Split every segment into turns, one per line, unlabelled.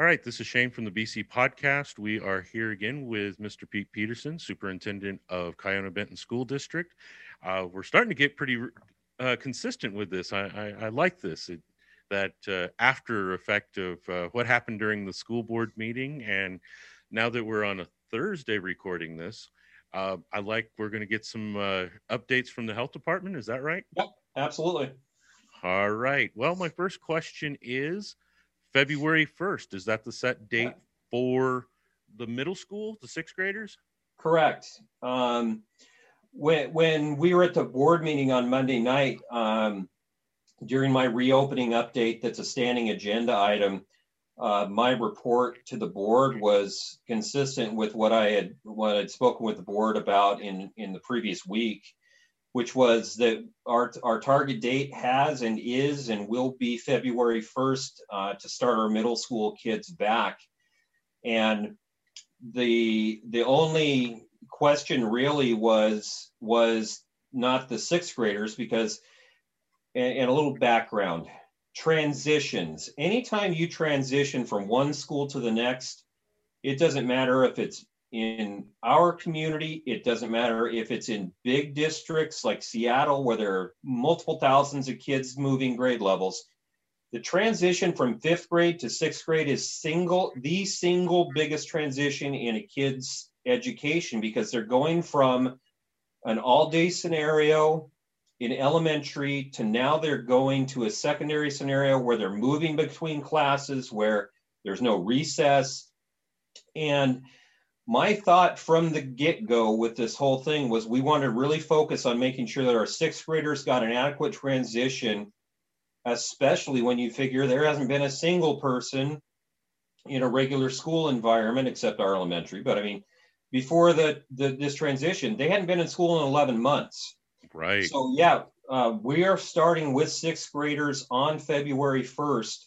All right, this is Shane from the BC Podcast. We are here again with Mr. Pete Peterson, Superintendent of Kiona Benton School District. Uh, we're starting to get pretty uh, consistent with this. I, I, I like this. It, that uh, after effect of uh, what happened during the school board meeting, and now that we're on a Thursday recording this, uh, I like we're going to get some uh, updates from the health department. Is that right?
Yep, absolutely.
All right. Well, my first question is February 1st. Is that the set date yeah. for the middle school, the sixth graders?
Correct. Um, when, when we were at the board meeting on Monday night, um, during my reopening update, that's a standing agenda item, uh, my report to the board was consistent with what I had what I'd spoken with the board about in in the previous week which was that our, our target date has and is and will be February 1st uh, to start our middle school kids back. And the the only question really was was not the sixth graders because and, and a little background transitions anytime you transition from one school to the next it doesn't matter if it's in our community, it doesn't matter if it's in big districts like Seattle, where there are multiple thousands of kids moving grade levels. The transition from fifth grade to sixth grade is single, the single biggest transition in a kid's education because they're going from an all day scenario in elementary to now they're going to a secondary scenario where they're moving between classes, where there's no recess. And my thought from the get go with this whole thing was we wanted to really focus on making sure that our sixth graders got an adequate transition, especially when you figure there hasn't been a single person in a regular school environment except our elementary. But I mean, before the, the this transition, they hadn't been in school in 11 months.
Right.
So yeah, uh, we are starting with sixth graders on February 1st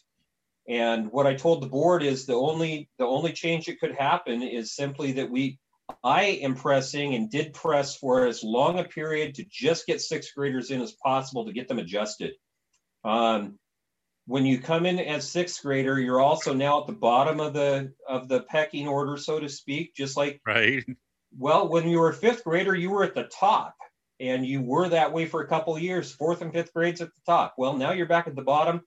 and what I told the board is the only the only change that could happen is simply that we I am pressing and did press for as long a period to just get sixth graders in as possible to get them adjusted. Um, when you come in as sixth grader, you're also now at the bottom of the of the pecking order, so to speak. Just like
right.
Well, when you were a fifth grader, you were at the top, and you were that way for a couple of years. Fourth and fifth grades at the top. Well, now you're back at the bottom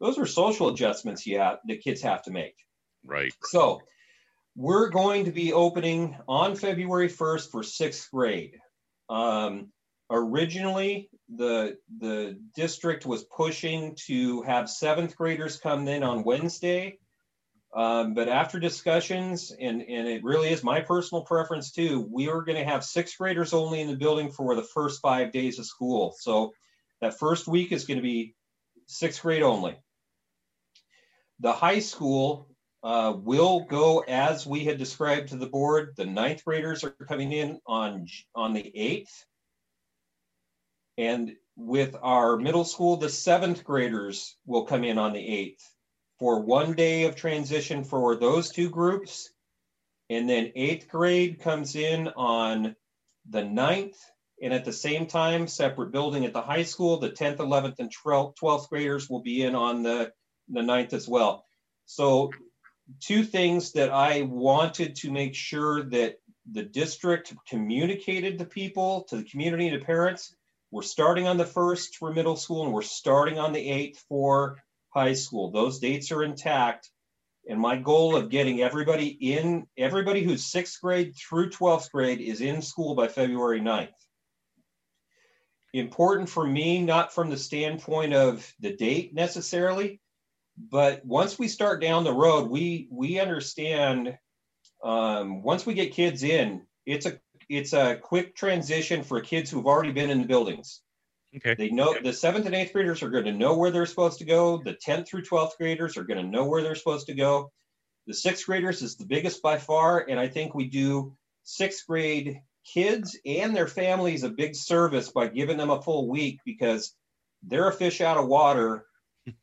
those are social adjustments have the kids have to make.
Right.
So we're going to be opening on February 1st for sixth grade. Um, originally, the the district was pushing to have seventh graders come in on Wednesday. Um, but after discussions, and, and it really is my personal preference too, we are going to have sixth graders only in the building for the first five days of school. So that first week is going to be sixth grade only. The high school uh, will go as we had described to the board. The ninth graders are coming in on, on the 8th. And with our middle school, the seventh graders will come in on the 8th for one day of transition for those two groups. And then eighth grade comes in on the 9th. And at the same time, separate building at the high school, the 10th, 11th, and 12th graders will be in on the the ninth as well. So two things that I wanted to make sure that the district communicated to people, to the community, to parents. We're starting on the first for middle school and we're starting on the eighth for high school. Those dates are intact. And my goal of getting everybody in, everybody who's sixth grade through 12th grade is in school by February 9th. Important for me, not from the standpoint of the date necessarily, but once we start down the road, we we understand. Um, once we get kids in, it's a it's a quick transition for kids who've already been in the buildings.
Okay.
They know the seventh and eighth graders are going to know where they're supposed to go. The 10th through 12th graders are going to know where they're supposed to go. The sixth graders is the biggest by far. And I think we do sixth grade kids and their families a big service by giving them a full week because they're a fish out of water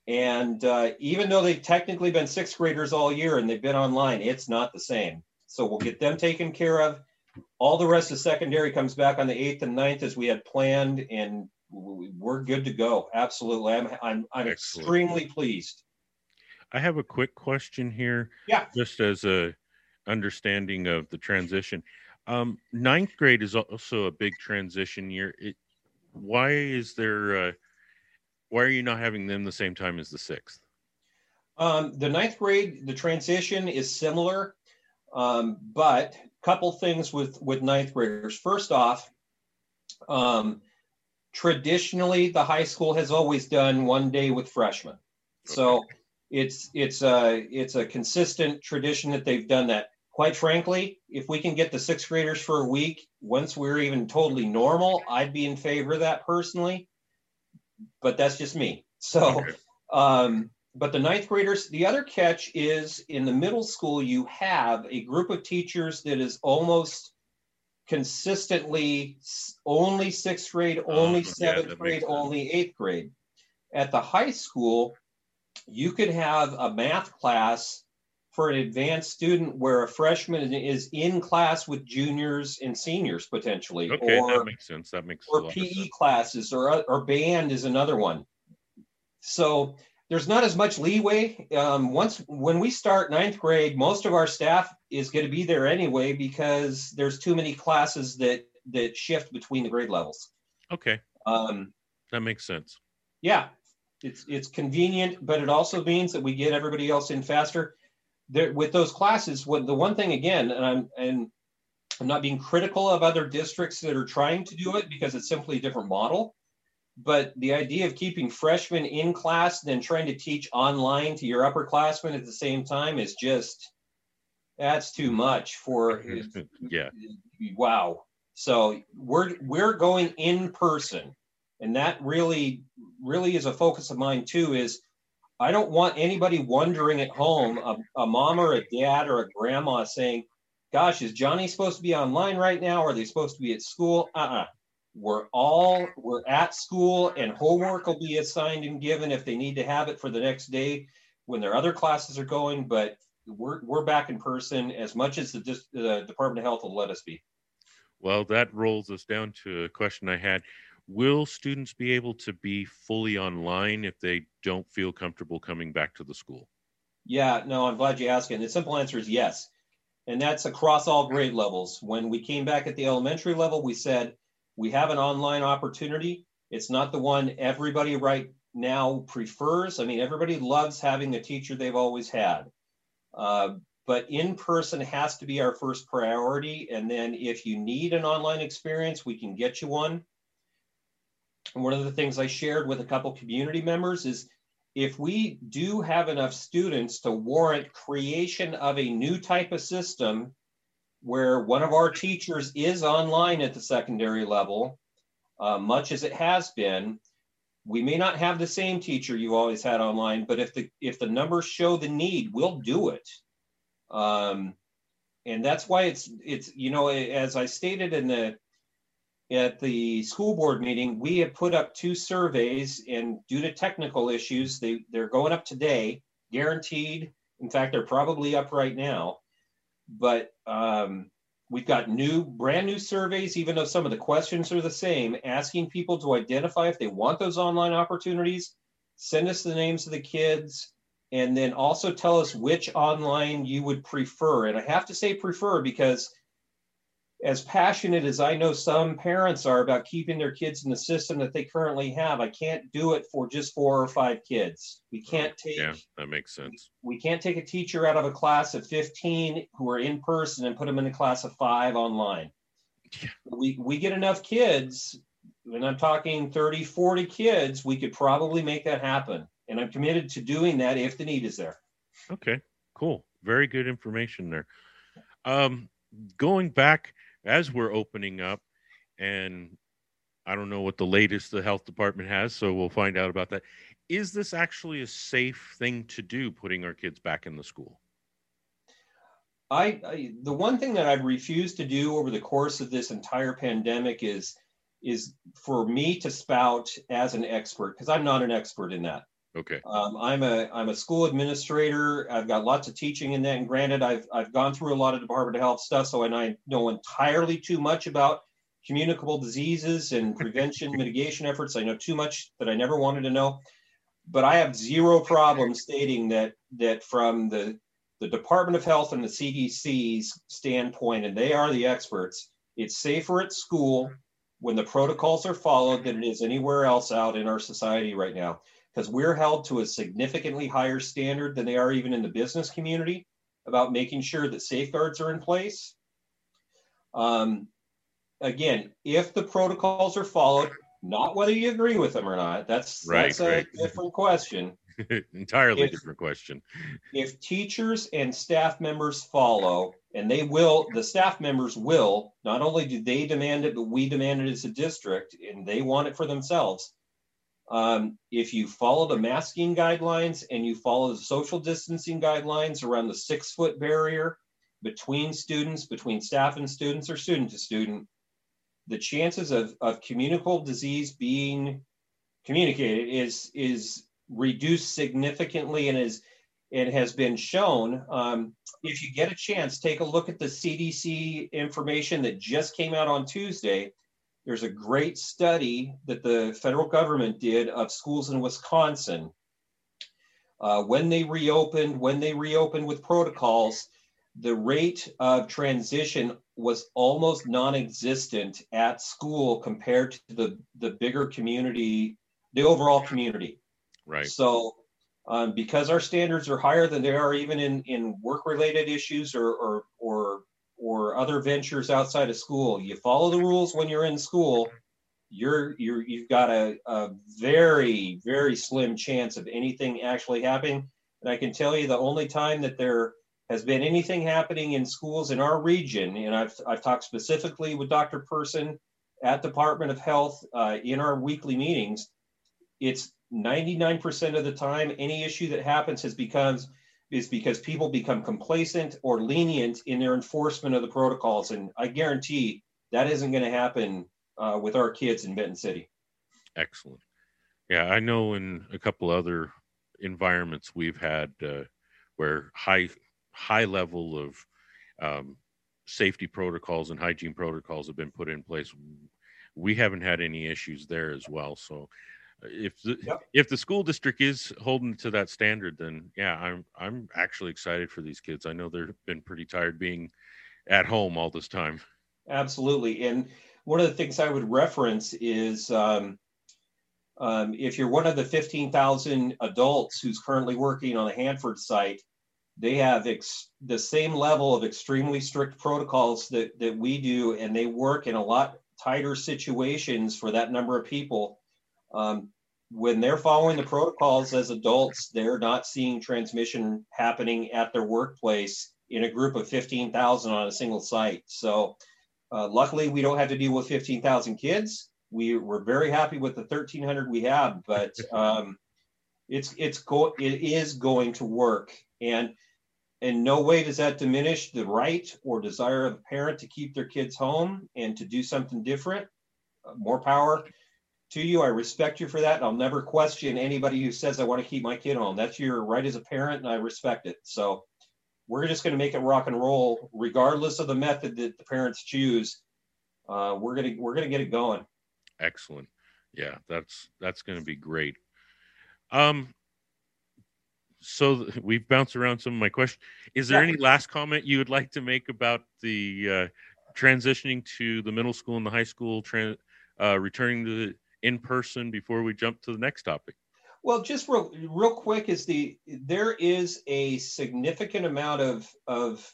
and uh, even though they've technically been sixth graders all year and they've been online, it's not the same. So we'll get them taken care of. All the rest of secondary comes back on the 8th and 9th as we had planned, and we're good to go. Absolutely. I'm, I'm, I'm extremely pleased.
I have a quick question here.
Yeah.
Just as a understanding of the transition. Um, ninth grade is also a big transition year. It, why is there? Uh, why are you not having them the same time as the sixth?
Um, the ninth grade, the transition is similar, um, but couple things with with ninth graders. First off, um, traditionally the high school has always done one day with freshmen, so it's it's a it's a consistent tradition that they've done that. Quite frankly, if we can get the sixth graders for a week, once we're even totally normal, I'd be in favor of that personally. But that's just me. So, okay. um, but the ninth graders, the other catch is in the middle school, you have a group of teachers that is almost consistently only sixth grade, only uh, seventh yeah, grade, only eighth grade. At the high school, you could have a math class for an advanced student where a freshman is in class with juniors and seniors potentially.
Okay, or, that makes sense. That makes
or PE classes or or band is another one. So there's not as much leeway. Um, once when we start ninth grade, most of our staff is going to be there anyway because there's too many classes that that shift between the grade levels.
Okay. Um, that makes sense.
Yeah, it's it's convenient, but it also means that we get everybody else in faster there with those classes, what the one thing again, and I'm and I'm not being critical of other districts that are trying to do it because it's simply a different model. But the idea of keeping freshmen in class and then trying to teach online to your upperclassmen at the same time is just that's too much for
yeah.
Wow. So we're we're going in person. And that really really is a focus of mine too is I don't want anybody wondering at home, a, a, mom or a dad or a grandma saying, Gosh, is Johnny supposed to be online right now? Are they supposed to be at school? Uh uh-uh. uh. we are all, we're at school and homework will be assigned and given if they need to have it for the next day when their other classes are going. But we're, we're back in person as much as the, the Department of Health will let us be.
Well, that rolls us down to a question I had will students be able to be fully online if they don't feel comfortable coming back to the school?
Yeah, no, I'm glad you asked. And the simple answer is yes. And that's across all grade levels. When we came back at the elementary level, we said we have an online opportunity. It's not the one everybody right now prefers. I mean, everybody loves having the teacher they've always had. Uh, but in person has to be our first priority. And then if you need an online experience, we can get you one. And one of the things I shared with a couple community members is if we do have enough students to warrant creation of a new type of system where one of our teachers is online at the secondary level, uh, much as it has been, we may not have the same teacher you always had online, but if the if the numbers show the need, we'll do it. Um, and that's why it's it's you know as I stated in the at the school board meeting, we have put up two surveys, and due to technical issues, they, they're going up today, guaranteed. In fact, they're probably up right now. But um, we've got new, brand new surveys, even though some of the questions are the same, asking people to identify if they want those online opportunities, send us the names of the kids, and then also tell us which online you would prefer. And I have to say prefer because as passionate as I know some parents are about keeping their kids in the system that they currently have, I can't do it for just four or five kids. We can't take
Yeah, that makes sense.
We can't take a teacher out of a class of 15 who are in person and put them in a class of 5 online. Yeah. We we get enough kids, and I'm talking 30, 40 kids, we could probably make that happen. And I'm committed to doing that if the need is there.
Okay, cool. Very good information there. Um going back as we're opening up and I don't know what the latest the health department has, so we'll find out about that. Is this actually a safe thing to do, putting our kids back in the school?
I, I, the one thing that I've refused to do over the course of this entire pandemic is is for me to spout as an expert because I'm not an expert in that.
Okay.
Um, I'm a I'm a school administrator. I've got lots of teaching in that, and granted, I've I've gone through a lot of Department of Health stuff, so and I know entirely too much about communicable diseases and prevention mitigation efforts. I know too much that I never wanted to know, but I have zero problem stating that that from the the Department of Health and the CDC's standpoint, and they are the experts, it's safer at school when the protocols are followed than it is anywhere else out in our society right now. Because we're held to a significantly higher standard than they are even in the business community about making sure that safeguards are in place. Um, again, if the protocols are followed, not whether you agree with them or not, that's
Right,
that's a
right.
different question.
Entirely
If-
different question.
if teachers and staff members follow, and they will, the staff members will, not only do they demand it, but we demand it as a district, and they want it for themselves. Um, if you follow the masking guidelines and you follow the social distancing guidelines around the six foot barrier between students, between staff and students, or student to student, the chances of, of communicable disease being communicated is is reduced significantly and is it has been shown. Um, if you get a chance, take a look at the CDC information that just came out on Tuesday. There's a great study that the federal government did of schools in Wisconsin. Uh, when they reopened, when they reopened with protocols, the rate of transition was almost non-existent at school compared to the, the bigger community, the overall community.
Right.
So, um, because our standards are higher than they are even in, in work-related issues or, or, or, or other ventures outside of school, you follow the rules when you're in school, you're, you're, you've got a, a very, very slim chance of anything actually happening. And I can tell you the only time that there has been anything happening in schools in our region, and I've, I've talked specifically with Dr. Person at Department of Health uh, in our weekly meetings, it's 99% of the time any issue that happens has becomes is because people become complacent or lenient in their enforcement of the protocols and i guarantee that isn't going to happen uh, with our kids in benton city
Excellent. Yeah, I know in a couple other environments we've had uh, where high high level of um, safety protocols and hygiene protocols have been put in place. We haven't had any issues there as well. So if the
Yep.
if the school district is holding to that standard, then yeah, I'm I'm actually excited for these kids. I know they've been pretty tired being at home all this time.
Absolutely. And one of the things I would reference is um, um, if you're one of the 15,000 adults who's currently working on the Hanford site, they have ex- the same level of extremely strict protocols that, that we do, and they work in a lot tighter situations for that number of people. Um, when they're following the protocols as adults, they're not seeing transmission happening at their workplace in a group of 15,000 on a single site. So, uh, luckily, we don't have to deal with 15,000 kids. We, we're very happy with the 1,300 we have, but um, it's it's go it is going to work, and in no way does that diminish the right or desire of a parent to keep their kids home and to do something different. Uh, more power to you. I respect you for that. and I'll never question anybody who says I want to keep my kid home. That's your right as a parent, and I respect it. So we're just going to make it rock and roll, regardless of the method that the parents choose. Uh, we're gonna we're gonna get it going.
Excellent. Yeah, that's that's going to be great. Um, so th- we've bounced around some of my questions. Is there
Yeah.
any last comment you would like to make about the uh, transitioning to the middle school and the high school, tran- uh, returning to in person before we jump to the next topic?
Well, just real, real quick is the there is a significant amount of of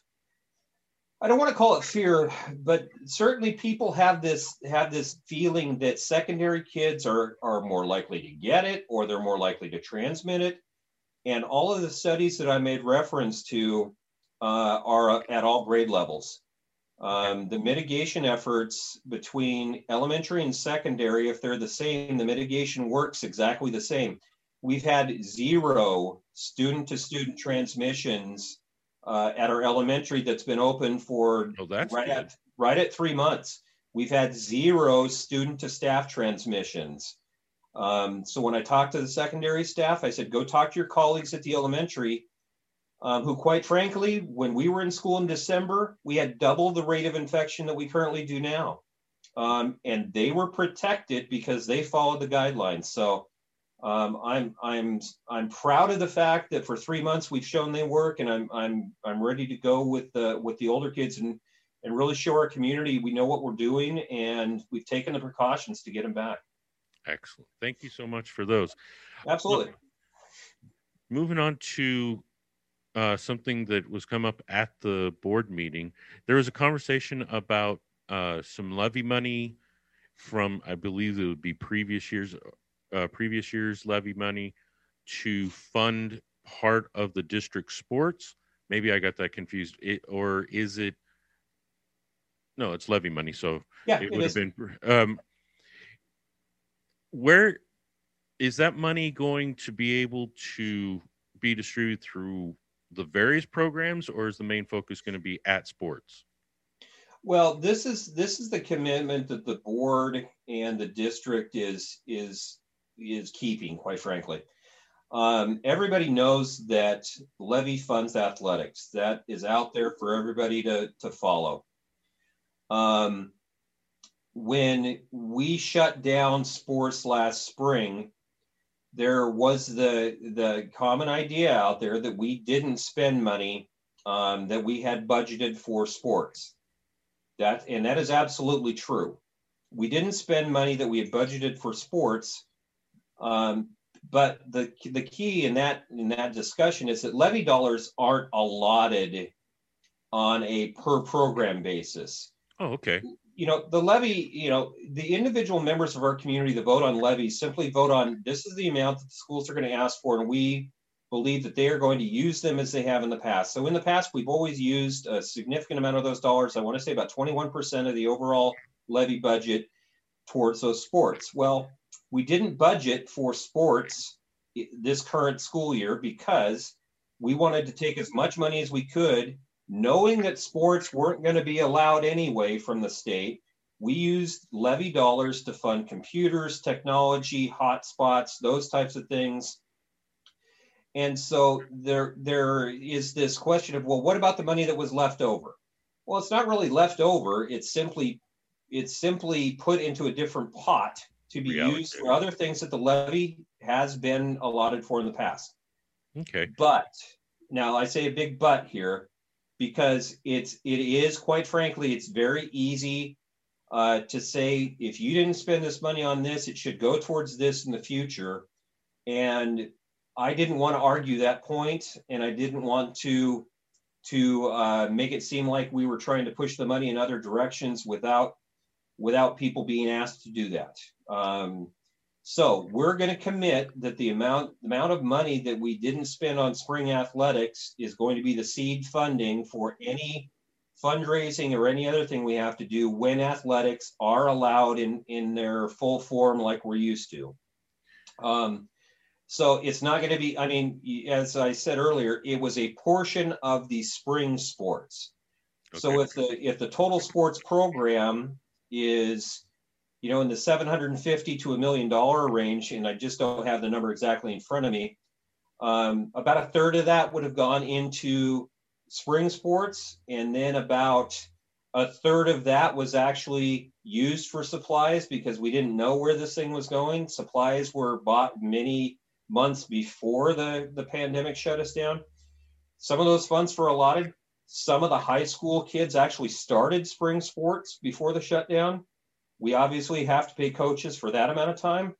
I don't want to call it fear, but certainly people have this have this feeling that secondary kids are are more likely to get it or they're more likely to transmit it. And all of the studies that I made reference to uh, are at all grade levels. Um, the mitigation efforts between elementary and secondary, if they're the same, the mitigation works exactly the same. We've had zero student to student transmissions uh, at our elementary that's been open for
Oh,
right
good.
at right at three months. We've had zero student to staff transmissions. Um, so when I talked to the secondary staff, I said, go talk to your colleagues at the elementary, um, who quite frankly, when we were in school in December, we had double the rate of infection that we currently do now. Um, and they were protected because they followed the guidelines. So Um, I'm I'm I'm proud of the fact that for three months we've shown they work, and I'm I'm I'm ready to go with the with the older kids and and really show our community we know what we're doing and we've taken the precautions to get them back.
Excellent. Thank you so much for those.
Absolutely.
Moving on to uh, something that was come up at the board meeting. There was a conversation about uh, some levy money from, I believe it would be previous years, uh, previous years levy money to fund part of the district sports. Maybe I got that confused. It, or is it? No, it's levy money. So
Yeah,
it
it
would have been. Um, where is that money going to be able to be distributed through the various programs, or is the main focus going to be at sports?
Well, this is this is the commitment that the board and the district is is is keeping, quite frankly. Um, everybody knows that levy funds athletics. That is out there for everybody to to follow. Um, when we shut down sports last spring, there was the the common idea out there that we didn't spend money um, that we had budgeted for sports. That and that is absolutely true. We didn't spend money that we had budgeted for sports, um, but the the key in that in that discussion is that levy dollars aren't allotted on a per program basis
Oh, okay.
You know, the levy, you know, the individual members of our community that vote on levies simply vote on this is the amount that the schools are going to ask for, and we believe that they are going to use them as they have in the past. So in the past, we've always used a significant amount of those dollars. I want to say about 21% of the overall levy budget towards those sports. Well, we didn't budget for sports this current school year because we wanted to take as much money as we could knowing that sports weren't going to be allowed anyway from the state, we used levy dollars to fund computers, technology, hotspots, those types of things. And so there, there is this question of, well, what about the money that was left over? Well, it's not really left over. It's simply, it's simply put into a different pot to be used for other things that the levy has been allotted for in the past.
Okay.
But now I say a big but here because it's it is quite frankly it's very easy uh, to say if you didn't spend this money on this, it should go towards this in the future. And I didn't want to argue that point, and I didn't want to to uh, make it seem like we were trying to push the money in other directions without without people being asked to do that. Um, so we're going to commit that the amount the amount of money that we didn't spend on spring athletics is going to be the seed funding for any fundraising or any other thing we have to do when athletics are allowed in in their full form like we're used to. Um, so it's not going to be. I mean, as I said earlier, it was a portion of the spring sports. So if the if the total sports program is you know, in the 750 to a million dollar range, and I just don't have the number exactly in front of me. Um, about a third of that would have gone into spring sports, and then about a third of that was actually used for supplies because we didn't know where this thing was going. Supplies were bought many months before the, the pandemic shut us down. Some of those funds were allotted. Some of the high school kids actually started spring sports before the shutdown. We obviously have to pay coaches for that amount of time,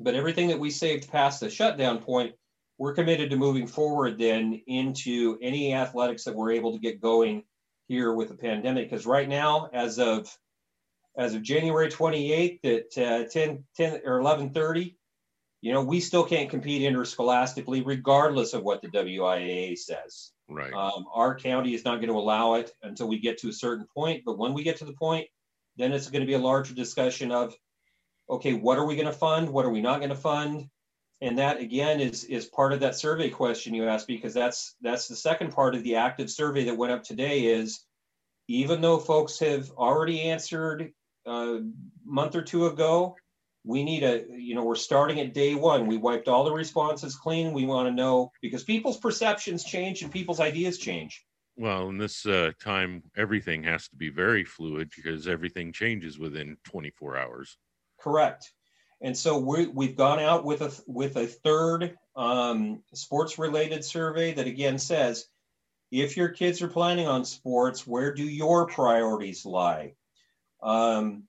but everything that we saved past the shutdown point, we're committed to moving forward then into any athletics that we're able to get going here with the pandemic. Because right now, as of as of January 28th at uh, 10, 10 or 11:30, you know, we still can't compete interscholastically, regardless of what the WIAA says.
Right.
Um, our county is not going to allow it until we get to a certain point. But when we get to the point, then it's going to be a larger discussion of, okay, what are we going to fund? What are we not going to fund? And that again is is part of that survey question you asked because that's that's the second part of the active survey that went up today is even though folks have already answered a month or two ago, we need a you know we're starting at day one. We wiped all the responses clean. We want to know because people's perceptions change and people's ideas change.
Well, in this uh, time, everything has to be very fluid because everything changes within 24 hours.
Correct. And so we, we've gone out with a with a third um, sports related survey that again says, if your kids are planning on sports, where do your priorities lie? Um,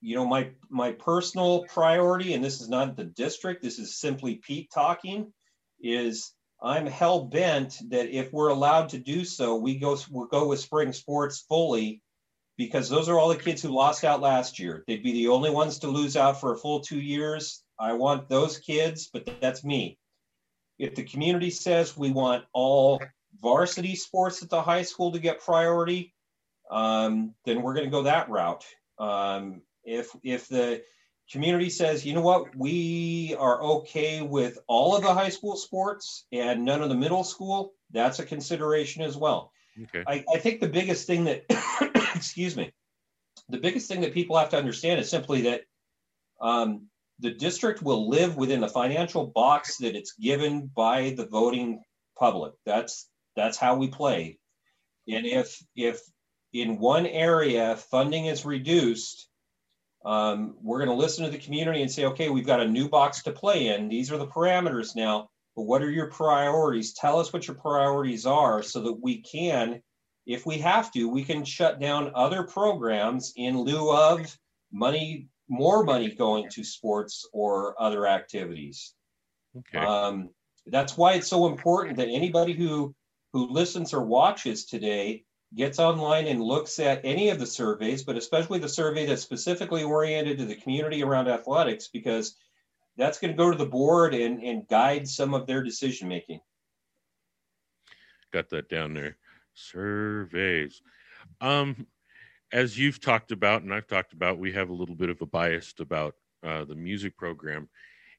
you know, my my personal priority, and this is not the district, this is simply Pete talking, is I'm hell bent that if we're allowed to do so, we go we'll go with spring sports fully because those are all the kids who lost out last year. They'd be the only ones to lose out for a full two years. I want those kids, but that's me. If the community says we want all varsity sports at the high school to get priority, um, then we're going to go that route. Um, if if the community says, you know what, we are okay with all of the high school sports and none of the middle school, that's a consideration as well. Okay. I, I think the biggest thing that, excuse me, the biggest thing that people have to understand is simply that um, the district will live within the financial box that it's given by the voting public. That's that's how we play. And if if in one area funding is reduced, um, we're going to listen to the community and say, okay, we've got a new box to play in. These are the parameters now. But what are your priorities? Tell us what your priorities are so that we can, if we have to, we can shut down other programs in lieu of money, more money going to sports or other activities. Okay. Um, that's why it's so important that anybody who who listens or watches today gets online and looks at any of the surveys, but especially the survey that's specifically oriented to the community around athletics, because that's going to go to the board and, and guide some of their decision making.
Got that down there. Surveys. Um, as you've talked about, and I've talked about, we have a little bit of a bias about uh, the music program.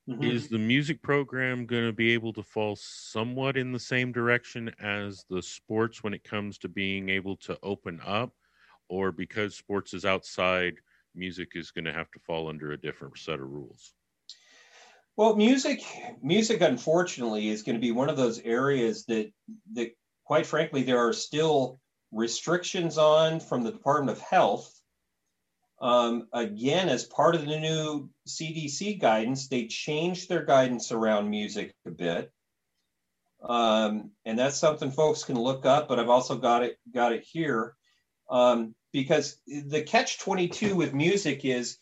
Mm-hmm. Is the music program going to be able to fall somewhat in the same direction as the sports when it comes to being able to open up? Or because sports is outside, music is going to have to fall under a different set of rules?
Well, music, music, unfortunately, is going to be one of those areas that, that, quite frankly, there are still restrictions on from the Department of Health um, again, as part of the new CDC guidance, they changed their guidance around music a bit. Um, and that's something folks can look up, but I've also got it got it here. Um, because the catch 22 with music is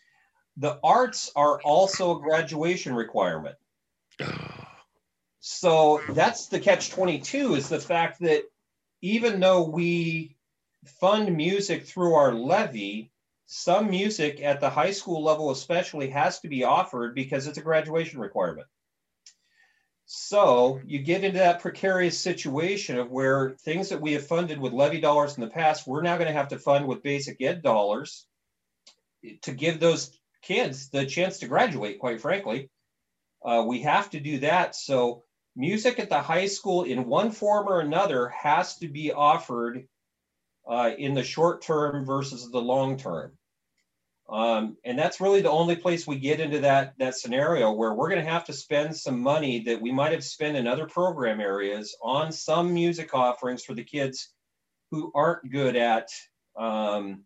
the arts are also a graduation requirement. so that's the catch 22 is the fact that even though we fund music through our levy, some music at the high school level especially has to be offered because it's a graduation requirement. So you get into that precarious situation of where things that we have funded with levy dollars in the past we're now going to have to fund with basic ed dollars to give those kids the chance to graduate quite frankly. Uh, we have to do that. So music at the high school in one form or another has to be offered uh, in the short term versus the long term um, and that's really the only place we get into that that scenario where we're going to have to spend some money that we might have spent in other program areas on some music offerings for the kids who aren't good at um,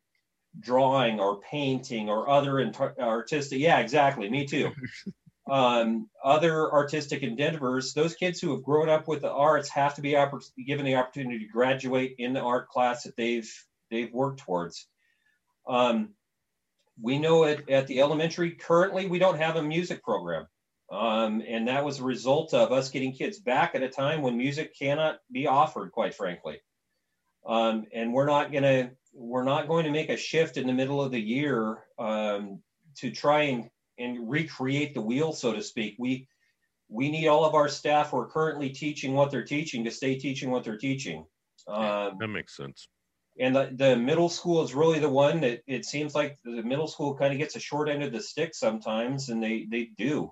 drawing or painting or other artistic. Yeah, exactly. Me too. um, other artistic endeavors. Those kids who have grown up with the arts have to be opp- given the opportunity to graduate in the art class that they've they've worked towards. Um, we know at, at the elementary. Currently we don't have a music program. Um, and that was a result of us getting kids back at a time when music cannot be offered quite frankly. Um, and we're not going to we're not going to make a shift in the middle of the year um, to try and, and recreate the wheel so to speak. We we need all of our staff who are currently teaching what they're teaching to stay teaching what they're teaching.
Um, that makes sense
and the, the middle school is really the one that it seems like the middle school kind of gets a short end of the stick sometimes, and they they do.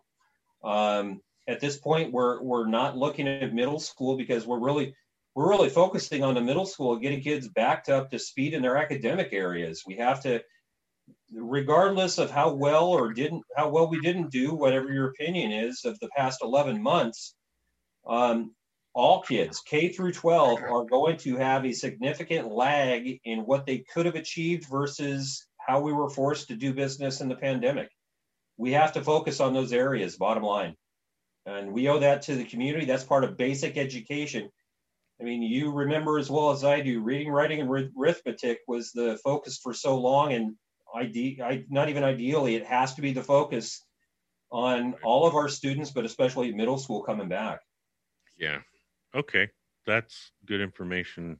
Um, at this point, we're we're not looking at middle school because we're really we're really focusing on the middle school, getting kids back up to speed in their academic areas. We have to, regardless of how well or didn't how well we didn't do, whatever your opinion is of the past 11 months, um, all kids K through 12 are going to have a significant lag in what they could have achieved versus how we were forced to do business in the pandemic. we have to focus on those areas, bottom line. And we owe that to the community. That's part of basic education. I mean, you remember as well as I do, reading, writing, and arithmetic was the focus for so long, and ide- I, not even ideally, it has to be the focus on all of our students, but especially middle school coming back.
Yeah. Okay. That's good information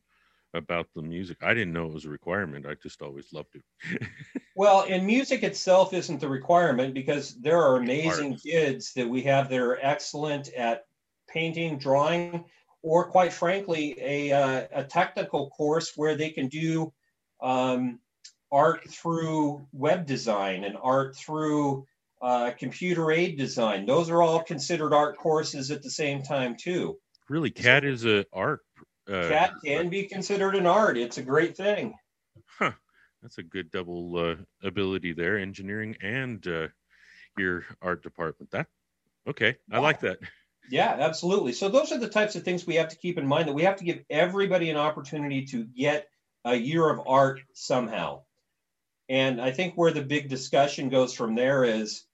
about the music. I didn't know it was a requirement. I just always loved it.
well, and music itself isn't the requirement because there are amazing kids that we have that are excellent at painting, drawing, or quite frankly, a, uh, a technical course where they can do um, art through web design and art through uh, computer aid design. Those are all considered art courses at the same time too.
Really, CAD is a art
uh, CAD can be considered an art. It's a great thing.
Huh. That's a good double uh, ability there, engineering and uh, your art department. That okay. I like that.
Yeah, absolutely. So those are the types of things we have to keep in mind that we have to give everybody an opportunity to get a year of art somehow. And I think where the big discussion goes from there is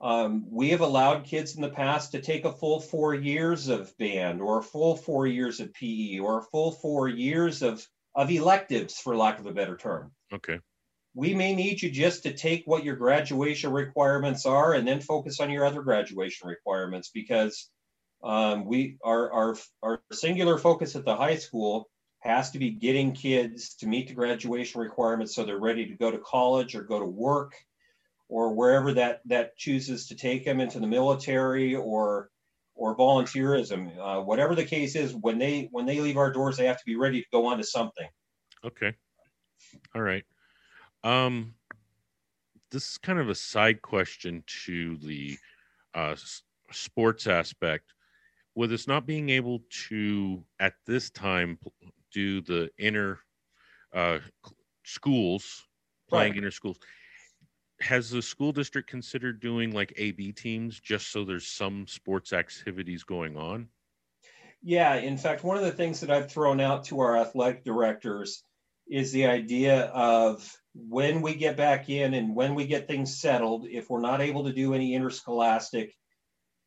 um, we have allowed kids in the past to take a full four years of band or a full four years of PE or a full four years of, of electives, for lack of a better term.
Okay.
We may need you just to take what your graduation requirements are and then focus on your other graduation requirements because um, we our, our our singular focus at the high school has to be getting kids to meet the graduation requirements so they're ready to go to college or go to work or wherever that that chooses to take them into the military or or volunteerism uh, whatever the case is when they when they leave our doors they have to be ready to go on to something.
Okay. All right. Um this is kind of a side question to the uh, sports aspect. With us not being able to at this time do the inner uh, schools playing right. inner schools has the school district considered doing like AB teams just so there's some sports activities going on?
Yeah, in fact, one of the things that I've thrown out to our athletic directors is the idea of when we get back in and when we get things settled, if we're not able to do any interscholastic,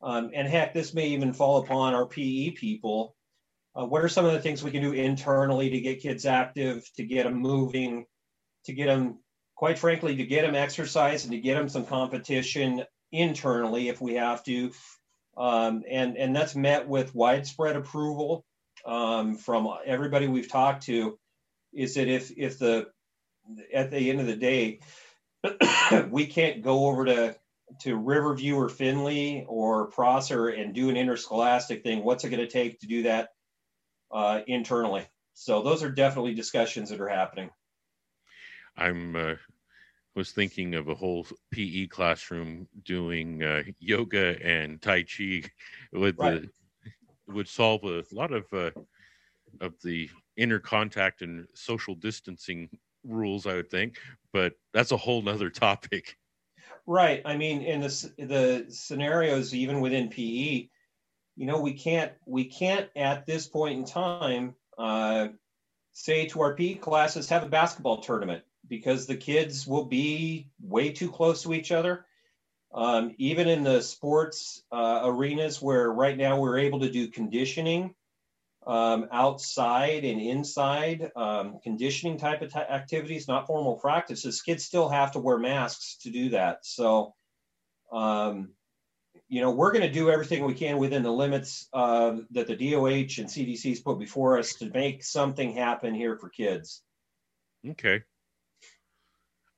um, and heck, this may even fall upon our PE people. Uh, what are some of the things we can do internally to get kids active, to get them moving, to get them quite frankly, to get them exercise and to get them some competition internally if we have to. Um, and, and that's met with widespread approval um, from everybody we've talked to is that if, if the, at the end of the day, we can't go over to, to Riverview or Finley or Prosser and do an interscholastic thing, what's it going to take to do that uh, internally? So those are definitely discussions that are happening.
I'm uh, was thinking of a whole PE classroom doing uh, yoga and Tai Chi would right. the, would solve a lot of uh, of the inner contact and social distancing rules, I would think. But that's a whole nother topic.
Right. I mean, in the the scenarios, even within PE, you know, we can't we can't at this point in time uh, say to our PE classes have a basketball tournament because the kids will be way too close to each other. Um, even in the sports uh, arenas where right now we're able to do conditioning um, outside and inside, um, conditioning type of t- activities, not formal practices, kids still have to wear masks to do that. So, um, you know, we're going to do everything we can within the limits uh, that the DOH and CDC's put before us to make something happen here for kids.
Okay.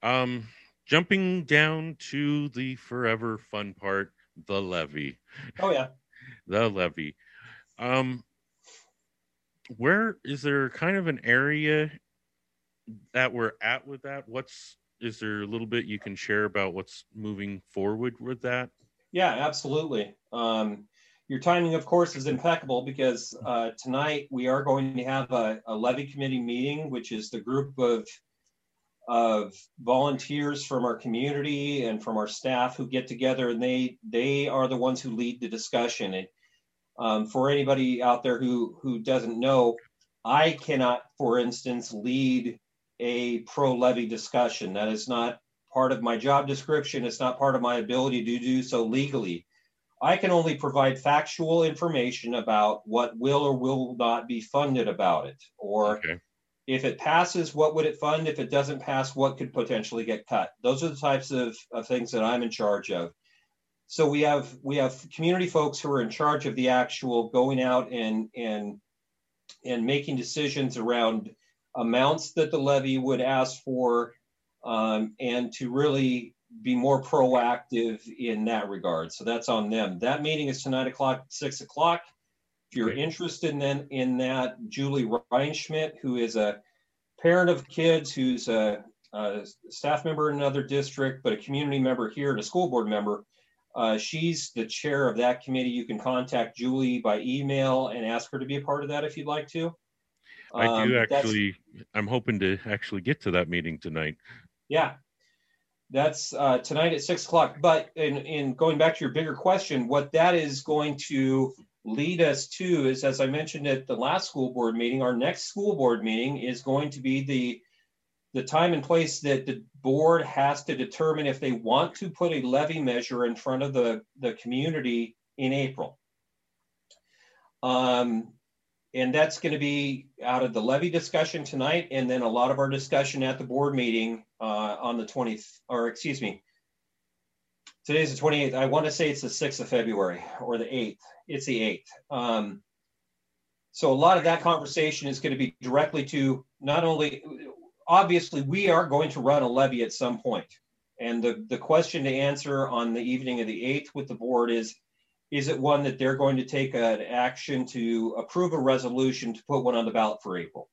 Um, jumping down to the forever fun part, the levy.
Oh yeah,
the levy. Um, where is there kind of an area that we're at with that? What's is there a little bit you can share about what's moving forward with that?
Yeah, absolutely. Um, your timing, of course, is impeccable because uh, tonight we are going to have a, a levy committee meeting, which is the group of of volunteers from our community and from our staff who get together and they they are the ones who lead the discussion and um, for anybody out there who who doesn't know i cannot for instance lead a pro levy discussion that is not part of my job description. It's not part of my ability to do so legally. I can only provide factual information about what will or will not be funded about it. Or
Okay.
If it passes, what would it fund? If it doesn't pass, what could potentially get cut? Those are the types of, of things that I'm in charge of. So we have we have community folks who are in charge of the actual going out and and and making decisions around amounts that the levy would ask for, um, and to really be more proactive in that regard. So that's on them. That meeting is tonight o'clock, six o'clock. If you're interested in, then- in that, Julie Reinschmidt, who is a parent of kids, who's a, a staff member in another district, but a community member here and a school board member, uh, she's the chair of that committee. You can contact Julie by email and ask her to be a part of that if you'd like to.
I
Um,
do
that's-
actually. I'm hoping to actually get to that meeting tonight.
Yeah. That's uh, tonight at six o'clock. But in, in going back to your bigger question, what that is going to lead us to is, as I mentioned at the last school board meeting, our next school board meeting is going to be the the time and place that the board has to determine if they want to put a levy measure in front of the, the community in April. Um, and that's going to be out of the levy discussion tonight, and then a lot of our discussion at the board meeting uh, on the 20th, or excuse me, today's the 28th. I want to say it's the 6th of February or the 8th. It's the 8th. Um, so a lot of that conversation is going to be directly to not only, obviously, we are going to run a levy at some point. And the, the question to answer on the evening of the 8th with the board is, is it one that they're going to take an action to approve a resolution to put one on the ballot for April?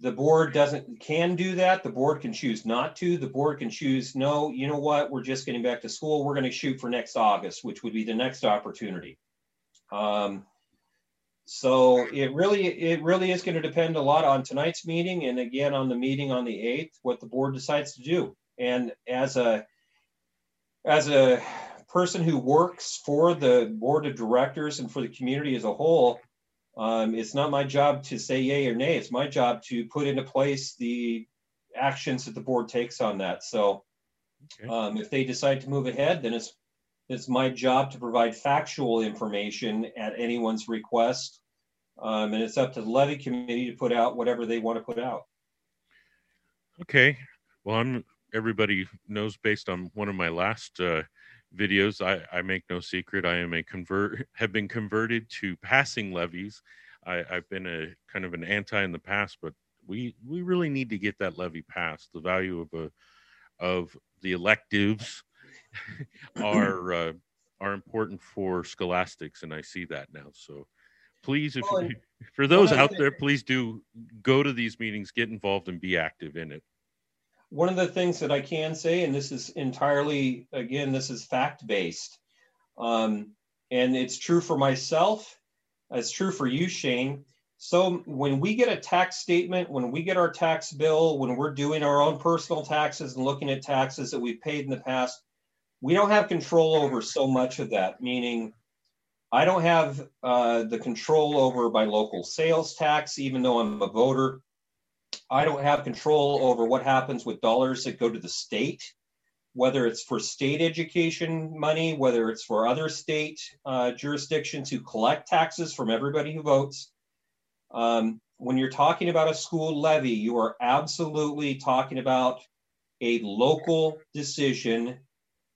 The board doesn't, can do that. The board can choose not to. The board can choose, no, you know what, we're just getting back to school. We're going to shoot for next August, which would be the next opportunity. Um, so it really, it really is going to depend a lot on tonight's meeting and again on the meeting on the 8th, what the board decides to do. And as a, as a person who works for the board of directors and for the community as a whole, um, it's not my job to say yay or nay. It's my job to put into place the actions that the board takes on that. So
Okay.
um, if they decide to move ahead, then it's it's my job to provide factual information at anyone's request. Um, and it's up to the levy committee to put out whatever they want to put out.
Okay. Well, I'm, everybody knows based on one of my last uh, videos, I, I make no secret. I am a convert, have been converted to passing levies. I, I've been a kind of an anti in the past, but we we really need to get that levy passed. The value of a of the electives are uh, are important for scholastics, and I see that now. So please, if
Well, and
for those out there, please do go to these meetings, get involved, and be active in it.
One of the things that I can say, and this is entirely, again, this is fact based, um, and it's true for myself, it's true for you, Shane. So when we get a tax statement, when we get our tax bill, when we're doing our own personal taxes and looking at taxes that we've paid in the past, we don't have control over so much of that. Meaning, I don't have uh, the control over my local sales tax, even though I'm a voter. I don't have control over what happens with dollars that go to the state, whether it's for state education money, whether it's for other state uh, jurisdictions who collect taxes from everybody who votes. Um, when you're talking about a school levy, you are absolutely talking about a local decision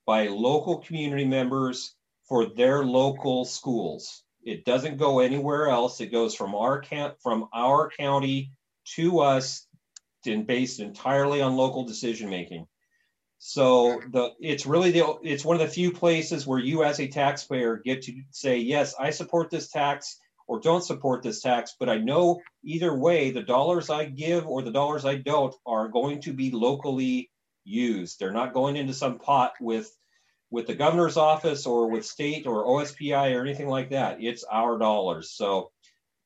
by local community members for their local schools. It doesn't go anywhere else. It goes from our count from our county to us and based entirely on local decision making. So the it's really the it's one of the few places where you as a taxpayer get to say yes, I support this tax or don't support this tax, but I know either way the dollars I give or the dollars I don't are going to be locally used. They're not going into some pot with with the governor's office or with state or OSPI or anything like that. It's our dollars. So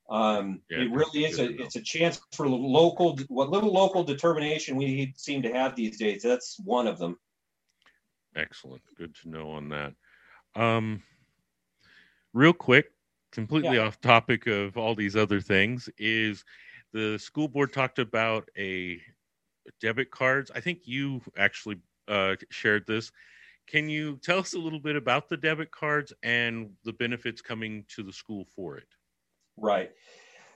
um,
Yeah,
it really is a it's a chance for local what little local determination we seem to have these days. That's one of them.
Excellent. Good to know on that. Um, real quick, completely off topic of all these other things, is the school board talked about a debit cards. I think you actually uh, shared this. Can you tell us a little bit about the debit cards and the benefits coming to the school for it?
Right.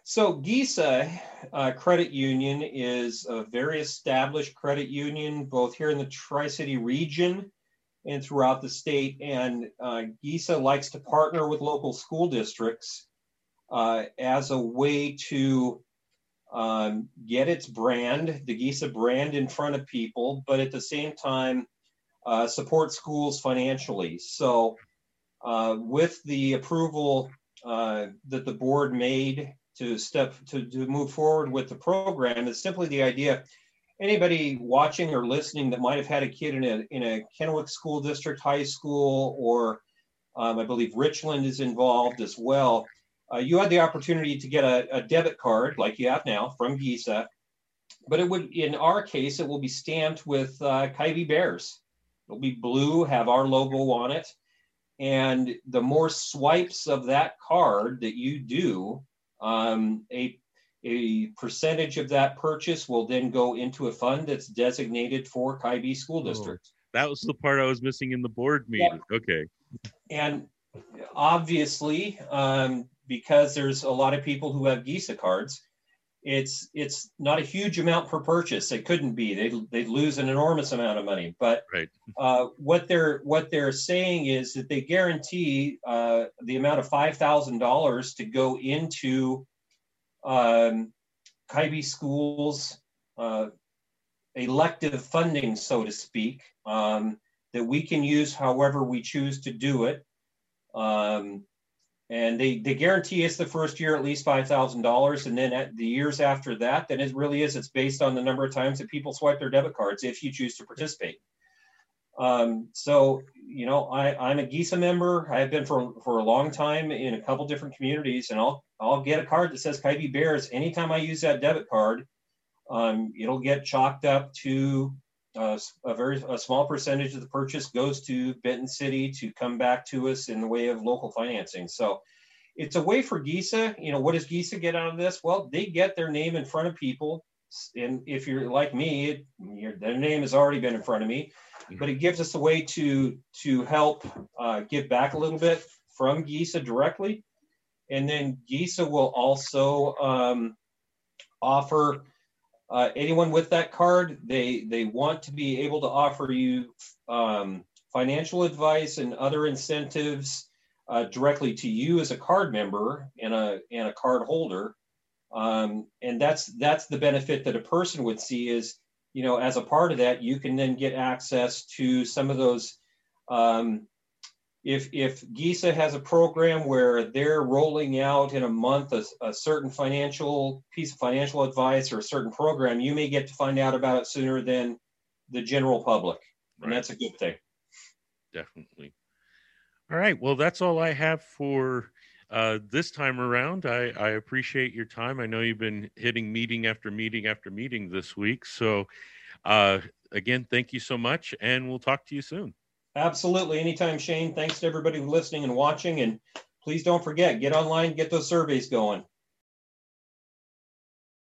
So GESA uh, Credit Union is a very established credit union, both here in the Tri-City region and throughout the state. And uh, GESA likes to partner with local school districts uh, as a way to um, get its brand, the GESA brand, in front of people, but at the same time uh, support schools financially. So, uh, with the approval uh, that the board made to step to, to move forward with the program, is simply the idea. Anybody watching or listening that might have had a kid in a in a Kennewick School District high school, or um, I believe Richland is involved as well uh, you had the opportunity to get a, a, debit card like you have now from GESA, but it would, in our case, it will be stamped with uh, Ki-Be Bears. It'll be blue, have our logo on it. And the more swipes of that card that you do, um, a, a percentage of that purchase will then go into a fund that's designated for Ki-Be School oh, District. Oh,
that was the part I was missing in the board meeting. Yeah. Okay.
And obviously, um, because there's a lot of people who have GESA cards, it's it's not a huge amount per purchase. It couldn't be. They they lose an enormous amount of money. But
right.
uh, what they're what they're saying is that they guarantee uh, the amount of five thousand dollars to go into um, Ki-Be schools uh, elective funding, so to speak, um, that we can use however we choose to do it. Um, and they they guarantee us the first year at least five thousand dollars, and then at the years after that, then it really is. It's based on the number of times that people swipe their debit cards if you choose to participate. Um, so you know, I, I'm a GESA member. I've been for for a long time in a couple different communities, and I'll I'll get a card that says Ki-Be Bears anytime I use that debit card. Um, it'll get chalked up to uh, a very a small percentage of the purchase goes to Benton City to come back to us in the way of local financing. So it's a way for GESA. You know, what does GESA get out of this? Well, they get their name in front of people. And if you're like me, it, their name has already been in front of me. Mm-hmm. But it gives us a way to to help uh, give back a little bit from GESA directly. And then GESA will also um, offer uh, anyone with that card, they they want to be able to offer you um, financial advice and other incentives uh, directly to you as a card member and a and a card holder. Um, and that's that's the benefit that a person would see is you know as a part of that you can then get access to some of those um, if if GESA has a program where they're rolling out in a month a, a, certain financial piece of financial advice or a certain program, you may get to find out about it sooner than the general public, right. and that's a good thing.
Definitely. All right. Well, that's all I have for uh, this time around. I, I appreciate your time. I know you've been hitting meeting after meeting after meeting this week. So, uh, again, thank you so much, and we'll talk to you soon.
Absolutely. Anytime, Shane. Thanks to everybody listening and watching. And please don't forget, get online, get those surveys going.